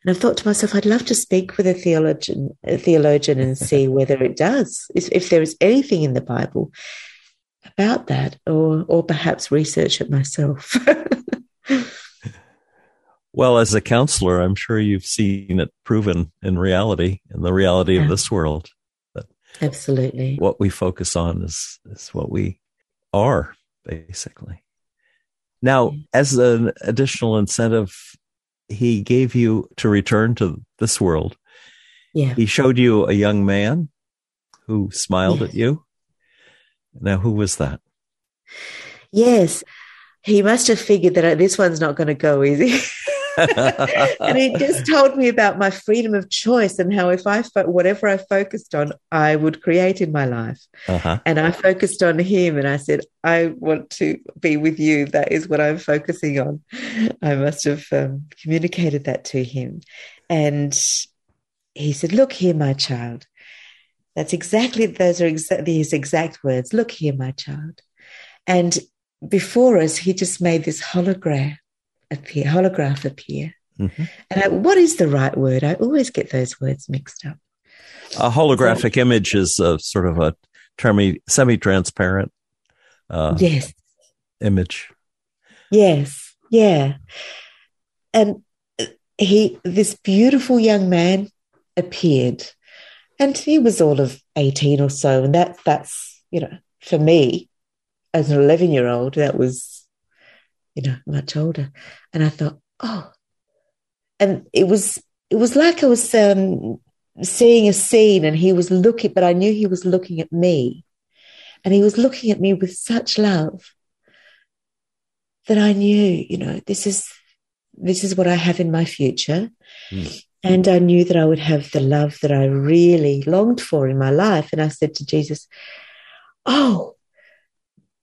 And I've thought to myself, I'd love to speak with a theologian, a theologian, and see whether it does, if, if there is anything in the Bible about that, or or perhaps research it myself. Well, as a counselor, I'm sure you've seen it proven in reality, in the reality yeah. of this world. That Absolutely. What we focus on is, is what we are, basically. Now, as an additional incentive, he gave you to return to this world. Yeah. He showed you a young man who smiled yes. at you. Now, who was that? Yes. He must have figured that this one's not going to go easy. and he just told me about my freedom of choice and how if I fo- whatever I focused on, I would create in my life. Uh-huh. And I focused on him, and I said, "I want to be with you. That is what I'm focusing on." I must have um, communicated that to him, and he said, "Look here, my child." That's exactly those are exactly his exact words. Look here, my child. And before us, he just made this hologram appear, holograph appear. Mm-hmm. And I, what is the right word? I always get those words mixed up. A holographic so, image is a sort of a semi-transparent uh, yes image. Yes, yeah, and he, this beautiful young man, appeared, and he was all of eighteen or so, and that that's you know for me as an eleven-year-old that was you know, much older. And I thought, oh, and it was it was like I was um, seeing a scene, and he was looking, but I knew he was looking at me, and he was looking at me with such love that I knew, you know, this is this is what I have in my future. Mm. And I knew that I would have the love that I really longed for in my life. And I said to Jesus, Oh,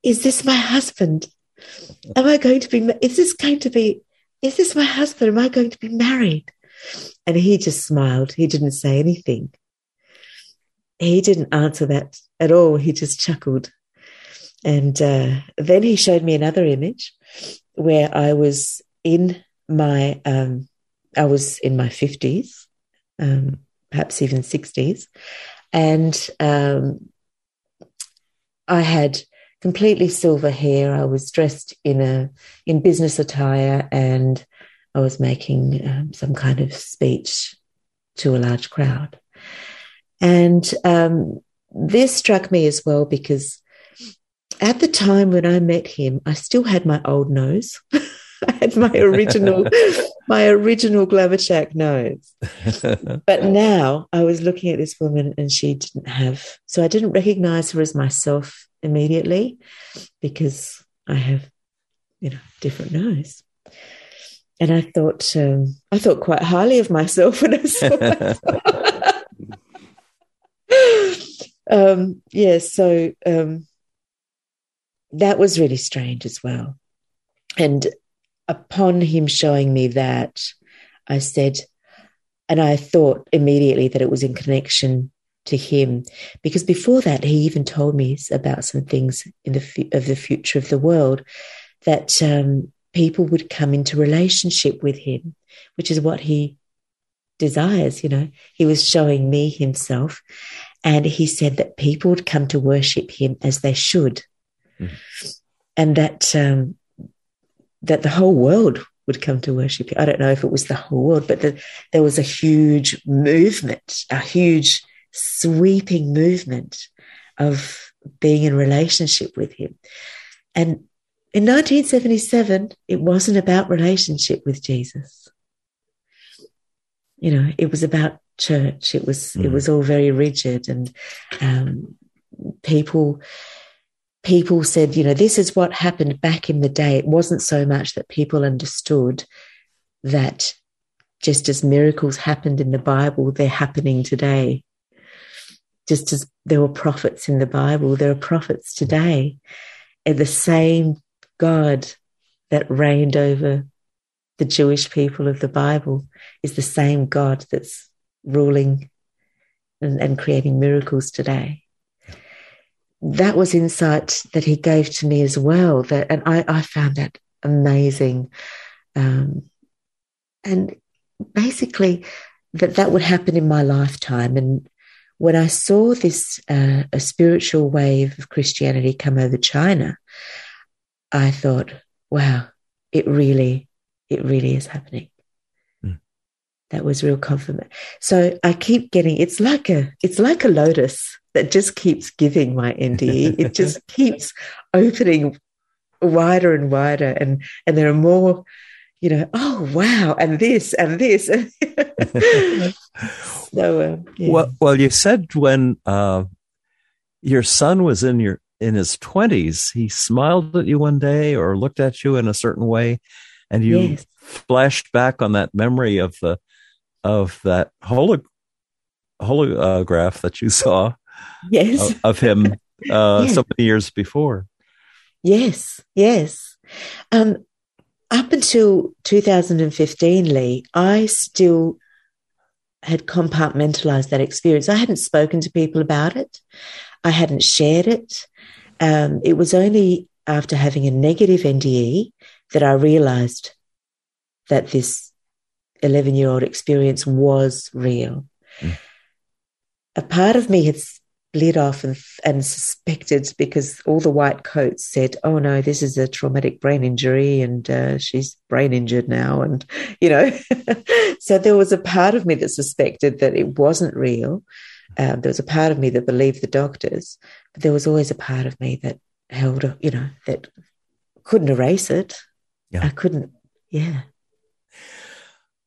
is this my husband? Am I going to be, is this going to be, is this my husband? Am I going to be married? And he just smiled. He didn't say anything. He didn't answer that at all. He just chuckled. And uh, then he showed me another image where I was in my, um, I was in my 50s, um, perhaps even 60s. And um, I had completely silver hair. I was dressed in a in business attire, and I was making um, some kind of speech to a large crowd. And um, this struck me as well because at the time when I met him, I still had my old nose. I had my original, my original Glamour Shack nose. but now I was looking at this woman and she didn't have, so I didn't recognize her as myself immediately because I have, you know, different nose. And I thought, um, I thought quite highly of myself when I saw um, yeah, so um, that was really strange as well. And upon him showing me that, I said, and I thought immediately that it was in connection to him because before that he even told me about some things in the of the future of the world that um, people would come into relationship with him which is what he desires you know he was showing me himself And he said that people would come to worship him as they should. Mm. And that, um, that the whole world would come to worship him. I don't know if it was the whole world, but the, there was a huge movement, a huge sweeping movement of being in relationship with him. And in 1977, it wasn't about relationship with Jesus. You know, it was about church. It was mm. it was all very rigid, and um, people people said, you know, this is what happened back in the day. It wasn't so much that people understood that just as miracles happened in the Bible, they're happening today. Just as there were prophets in the Bible, there are prophets today. And the same God that reigned over the Jewish people of the Bible is the same God that's ruling and, and creating miracles today. That was insight that he gave to me as well. That and I, I found that amazing. Um, and basically that that would happen in my lifetime. And when I saw this uh, a spiritual wave of Christianity come over China, I thought, wow, it really, it really is happening. Mm. That was real confirmation. So I keep getting it's like a it's like a lotus that just keeps giving my NDE. it just keeps opening wider and wider and and there are more you know oh wow and this and this so uh, yeah. well well you said when uh, your son was in your in his 20s, he smiled at you one day or looked at you in a certain way, and you yes. flashed back on that memory of the of that holo, holograph that you saw yes. of, of him uh, so many years before. Yes, yes. Um, up until 2015, Lee, I still had compartmentalized that experience. I hadn't spoken to people about it. I hadn't shared it. Um, it was only after having a negative NDE that I realized that this 11 year old experience was real. Mm. A part of me had split off and, and suspected because all the white coats said, oh no, this is a traumatic brain injury and uh, she's brain injured now. And, you know, so there was a part of me that suspected that it wasn't real. Um, there was a part of me that believed the doctors, but there was always a part of me that held, you know, that couldn't erase it. Yeah. I couldn't, yeah.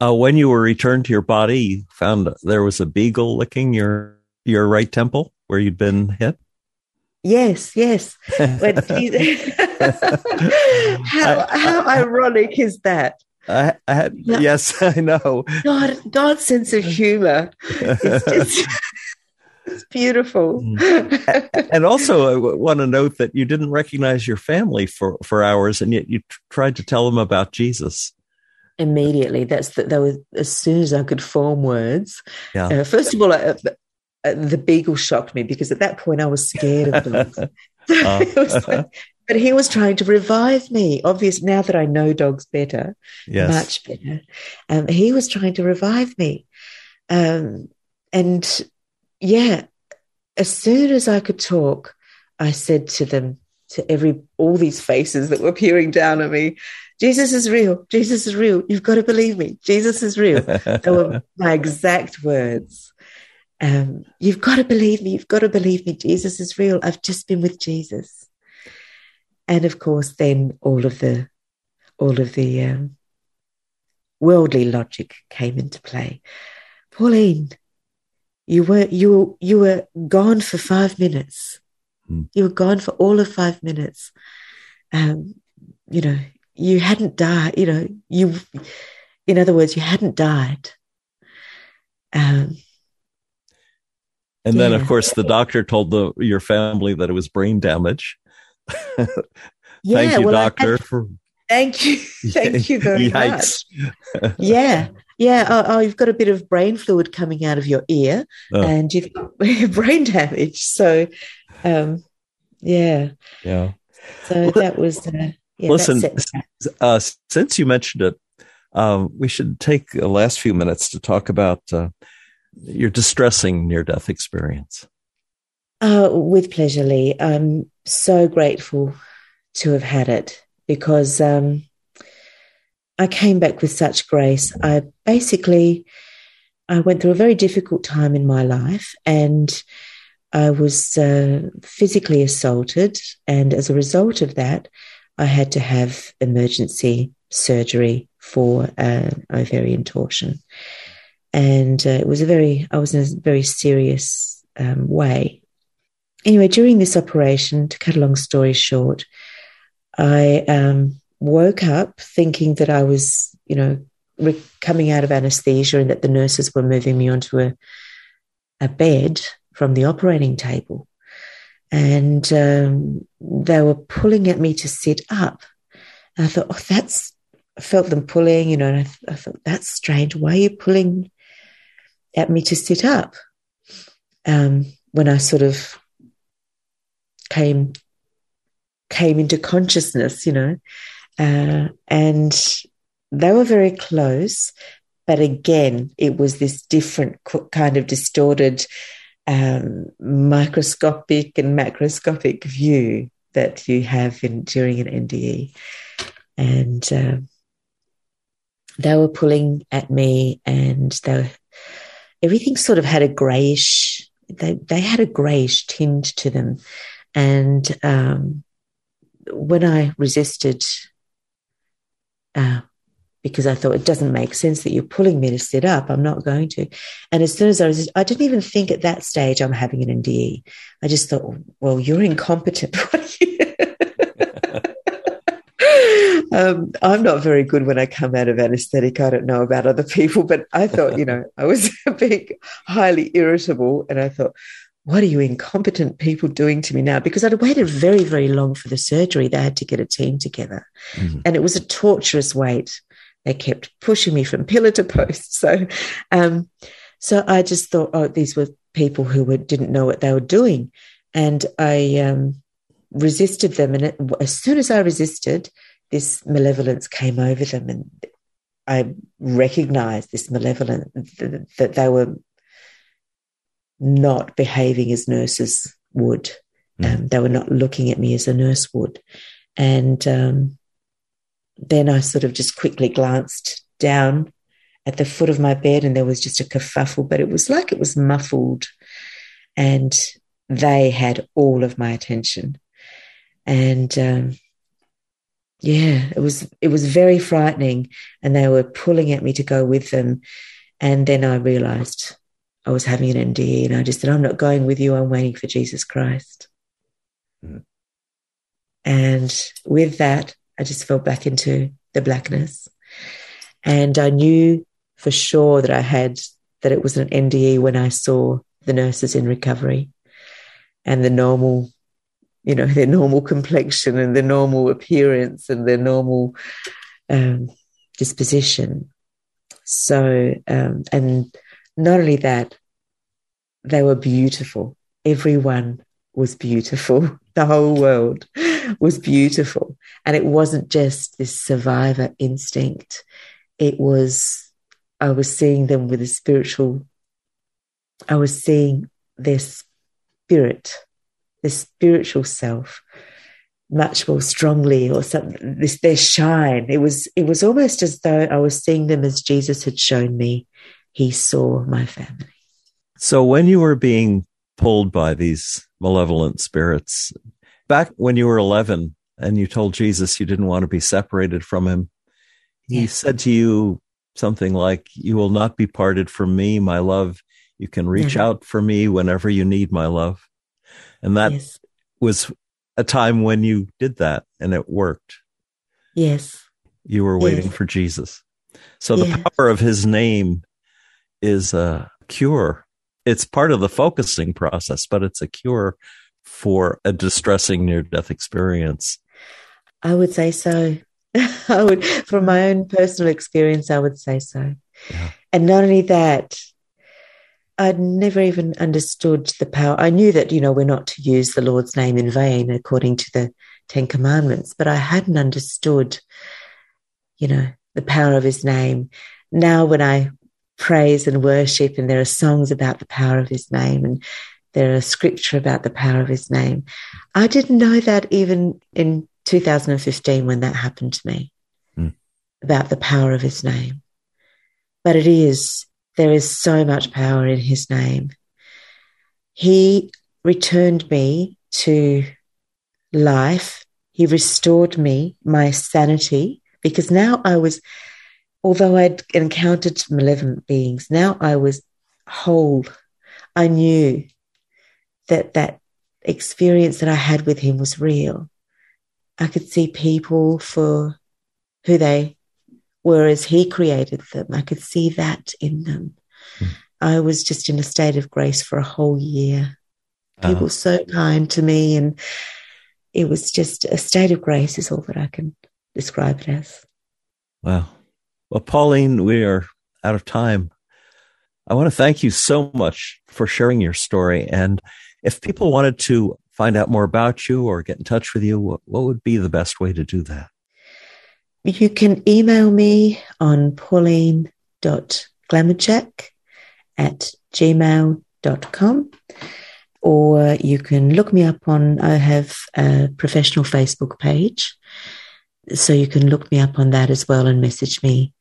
Uh, when you were returned to your body, you found there was a beagle licking your your right temple where you'd been hit. Yes, yes. how how ironic is that? I, I had, yes, I know. God, God's sense of humor is just it's beautiful. Mm. and also, I want to note that you didn't recognize your family for, for hours, and yet you tried to tell them about Jesus. Immediately, that's that. That was as soon as I could form words. Yeah. Uh, first of all, uh, uh, the beagle shocked me because at that point I was scared of dogs. uh, like, but he was trying to revive me. Obviously, now that I know dogs better, yes. much better, um, he was trying to revive me. Um, and yeah, as soon as I could talk, I said to them, to every all these faces that were peering down at me, Jesus is real. Jesus is real. You've got to believe me. Jesus is real. they were my exact words. Um, you've got to believe me. You've got to believe me. Jesus is real. I've just been with Jesus. And of course, then all of the all of the um, worldly logic came into play. Pauline, you were you were you were gone for five minutes. Mm. You were gone for all of five minutes. Um, you know, you hadn't died. You know, you, in other words, you hadn't died. Um, and yeah. then, of course, the doctor told the your family that it was brain damage. Thank you, well, doctor, had, for Thank you. Thank you very much. yeah. Yeah. Oh, oh, you've got a bit of brain fluid coming out of your ear oh. and you've got brain damage. So, um, yeah. Yeah. So well, that was, uh, yeah, listen, uh, since you mentioned it, um, we should take the last few minutes to talk about uh, your distressing near death experience. Uh, with pleasure, Lee. I'm so grateful to have had it because um, I came back with such grace. I basically I went through a very difficult time in my life, and I was uh, physically assaulted, and as a result of that, I had to have emergency surgery for uh, ovarian torsion, and uh, it was a very I was in a very serious um, way. Anyway, during this operation, to cut a long story short, I um, woke up thinking that I was, you know, re- coming out of anesthesia and that the nurses were moving me onto a, a bed from the operating table. And um, they were pulling at me to sit up. And I thought, oh, that's, I felt them pulling, you know, and I, I thought, that's strange. Why are you pulling at me to sit up? Um, when I sort of came came into consciousness, you know, uh, and they were very close. But again, it was this different kind of distorted um, microscopic and macroscopic view that you have in, during an NDE. And uh, they were pulling at me, and they everything sort of had a grayish. They they had a grayish tinge to them, and um, when I resisted uh, because I thought it doesn't make sense that you're pulling me to sit up. I'm not going to. And as soon as I was, I didn't even think at that stage I'm having an NDE. I just thought, well, you're incompetent. um, I'm not very good when I come out of anesthetic. I don't know about other people, but I thought, you know, I was being highly irritable. And I thought, what are you incompetent people doing to me now? Because I'd waited very, very long for the surgery. They had to get a team together. Mm-hmm. And it was a torturous wait. They kept pushing me from pillar to post. So, um, so I just thought, oh, these were people who were, didn't know what they were doing. And I um, resisted them. And it, as soon as I resisted, this malevolence came over them. And I recognized this malevolence, that they were not behaving as nurses would. Mm. Um, they were not looking at me as a nurse would. And um, then I sort of just quickly glanced down at the foot of my bed and there was just a kerfuffle, but it was like it was muffled. And they had all of my attention. And um, yeah, it was it was very frightening. And they were pulling at me to go with them. And then I realized I was having an NDE and I just said, I'm not going with you. I'm waiting for Jesus Christ. Mm. And with that, I just fell back into the blackness. And I knew for sure that I had, that it was an NDE when I saw the nurses in recovery and the normal, you know, their normal complexion and their normal appearance and their normal um, disposition. So, um, and not only that, they were beautiful. Everyone was beautiful. The whole world was beautiful. And it wasn't just this survivor instinct. It was, I was seeing them with a spiritual, I was seeing their spirit, their spiritual self much more strongly or something this their shine it was it was almost as though i was seeing them as jesus had shown me he saw my family so when you were being pulled by these malevolent spirits back when you were 11 and you told Jesus you didn't want to be separated from him, he yes. said to you something like, You will not be parted from me, my love. You can reach mm-hmm. out for me whenever you need my love. And that yes. was a time when you did that and it worked. Yes. You were waiting yes. for Jesus. So the power of his name is a cure. It's part of the focusing process, but it's a cure for a distressing near death experience? I would say so. I would, from my own personal experience, I would say so. Yeah. And not only that, I'd never even understood the power. I knew that, you know, we're not to use the Lord's name in vain according to the Ten Commandments, but I hadn't understood, you know, the power of his name. Now, when I praise and worship, and there are songs about the power of his name, and There are scripture about the power of his name. I didn't know that even in 2015 when that happened to me mm. about the power of his name. But it is, there is so much power in his name. He returned me to life. He restored me, my sanity, because now I was, although I'd encountered malevolent beings, now I was whole. I knew that that experience that I had with him was real. I could see people for who they were as he created them. I could see that in them. Mm. I was just in a state of grace for a whole year. People uh-huh. so kind to me, and it was just a state of grace, is all that I can describe it as. Wow. Well, Pauline, we are out of time. I want to thank you so much for sharing your story. And if people wanted to find out more about you or get in touch with you, what, what would be the best way to do that? You can email me on pauline.glamochak at gmail.com or you can look me up on, I have a professional Facebook page. So you can look me up on that as well and message me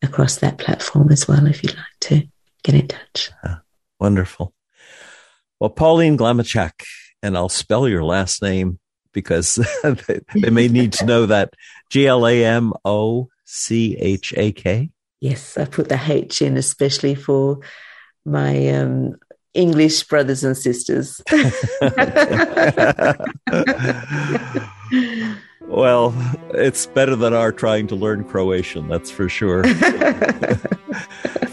across that platform as well if you'd like to get in touch. Uh, wonderful. Well, Pauline Glamochak, and I'll spell your last name because they may need to know that G L A M O C H A K. Yes, I put the H in especially for my um, English brothers and sisters. well, it's better than our trying to learn Croatian, that's for sure.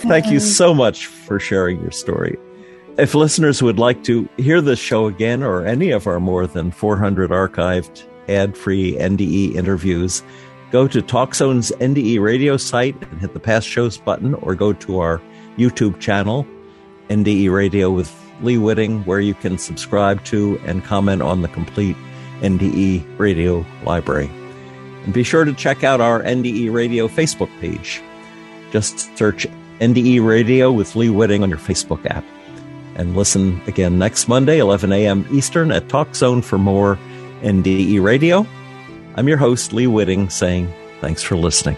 Thank you so much for sharing your story. If listeners would like to hear this show again or any of our more than 400 archived ad free NDE interviews, go to TalkZone's NDE radio site and hit the past shows button or go to our YouTube channel NDE Radio with Lee Witting, where you can subscribe to and comment on the complete NDE Radio library. And be sure to check out our NDE Radio Facebook page. Just search NDE Radio with Lee Witting on your Facebook app. And listen again next Monday, 11 a.m. Eastern at Talk Zone for more NDE Radio. I'm your host, Lee Witting, saying thanks for listening.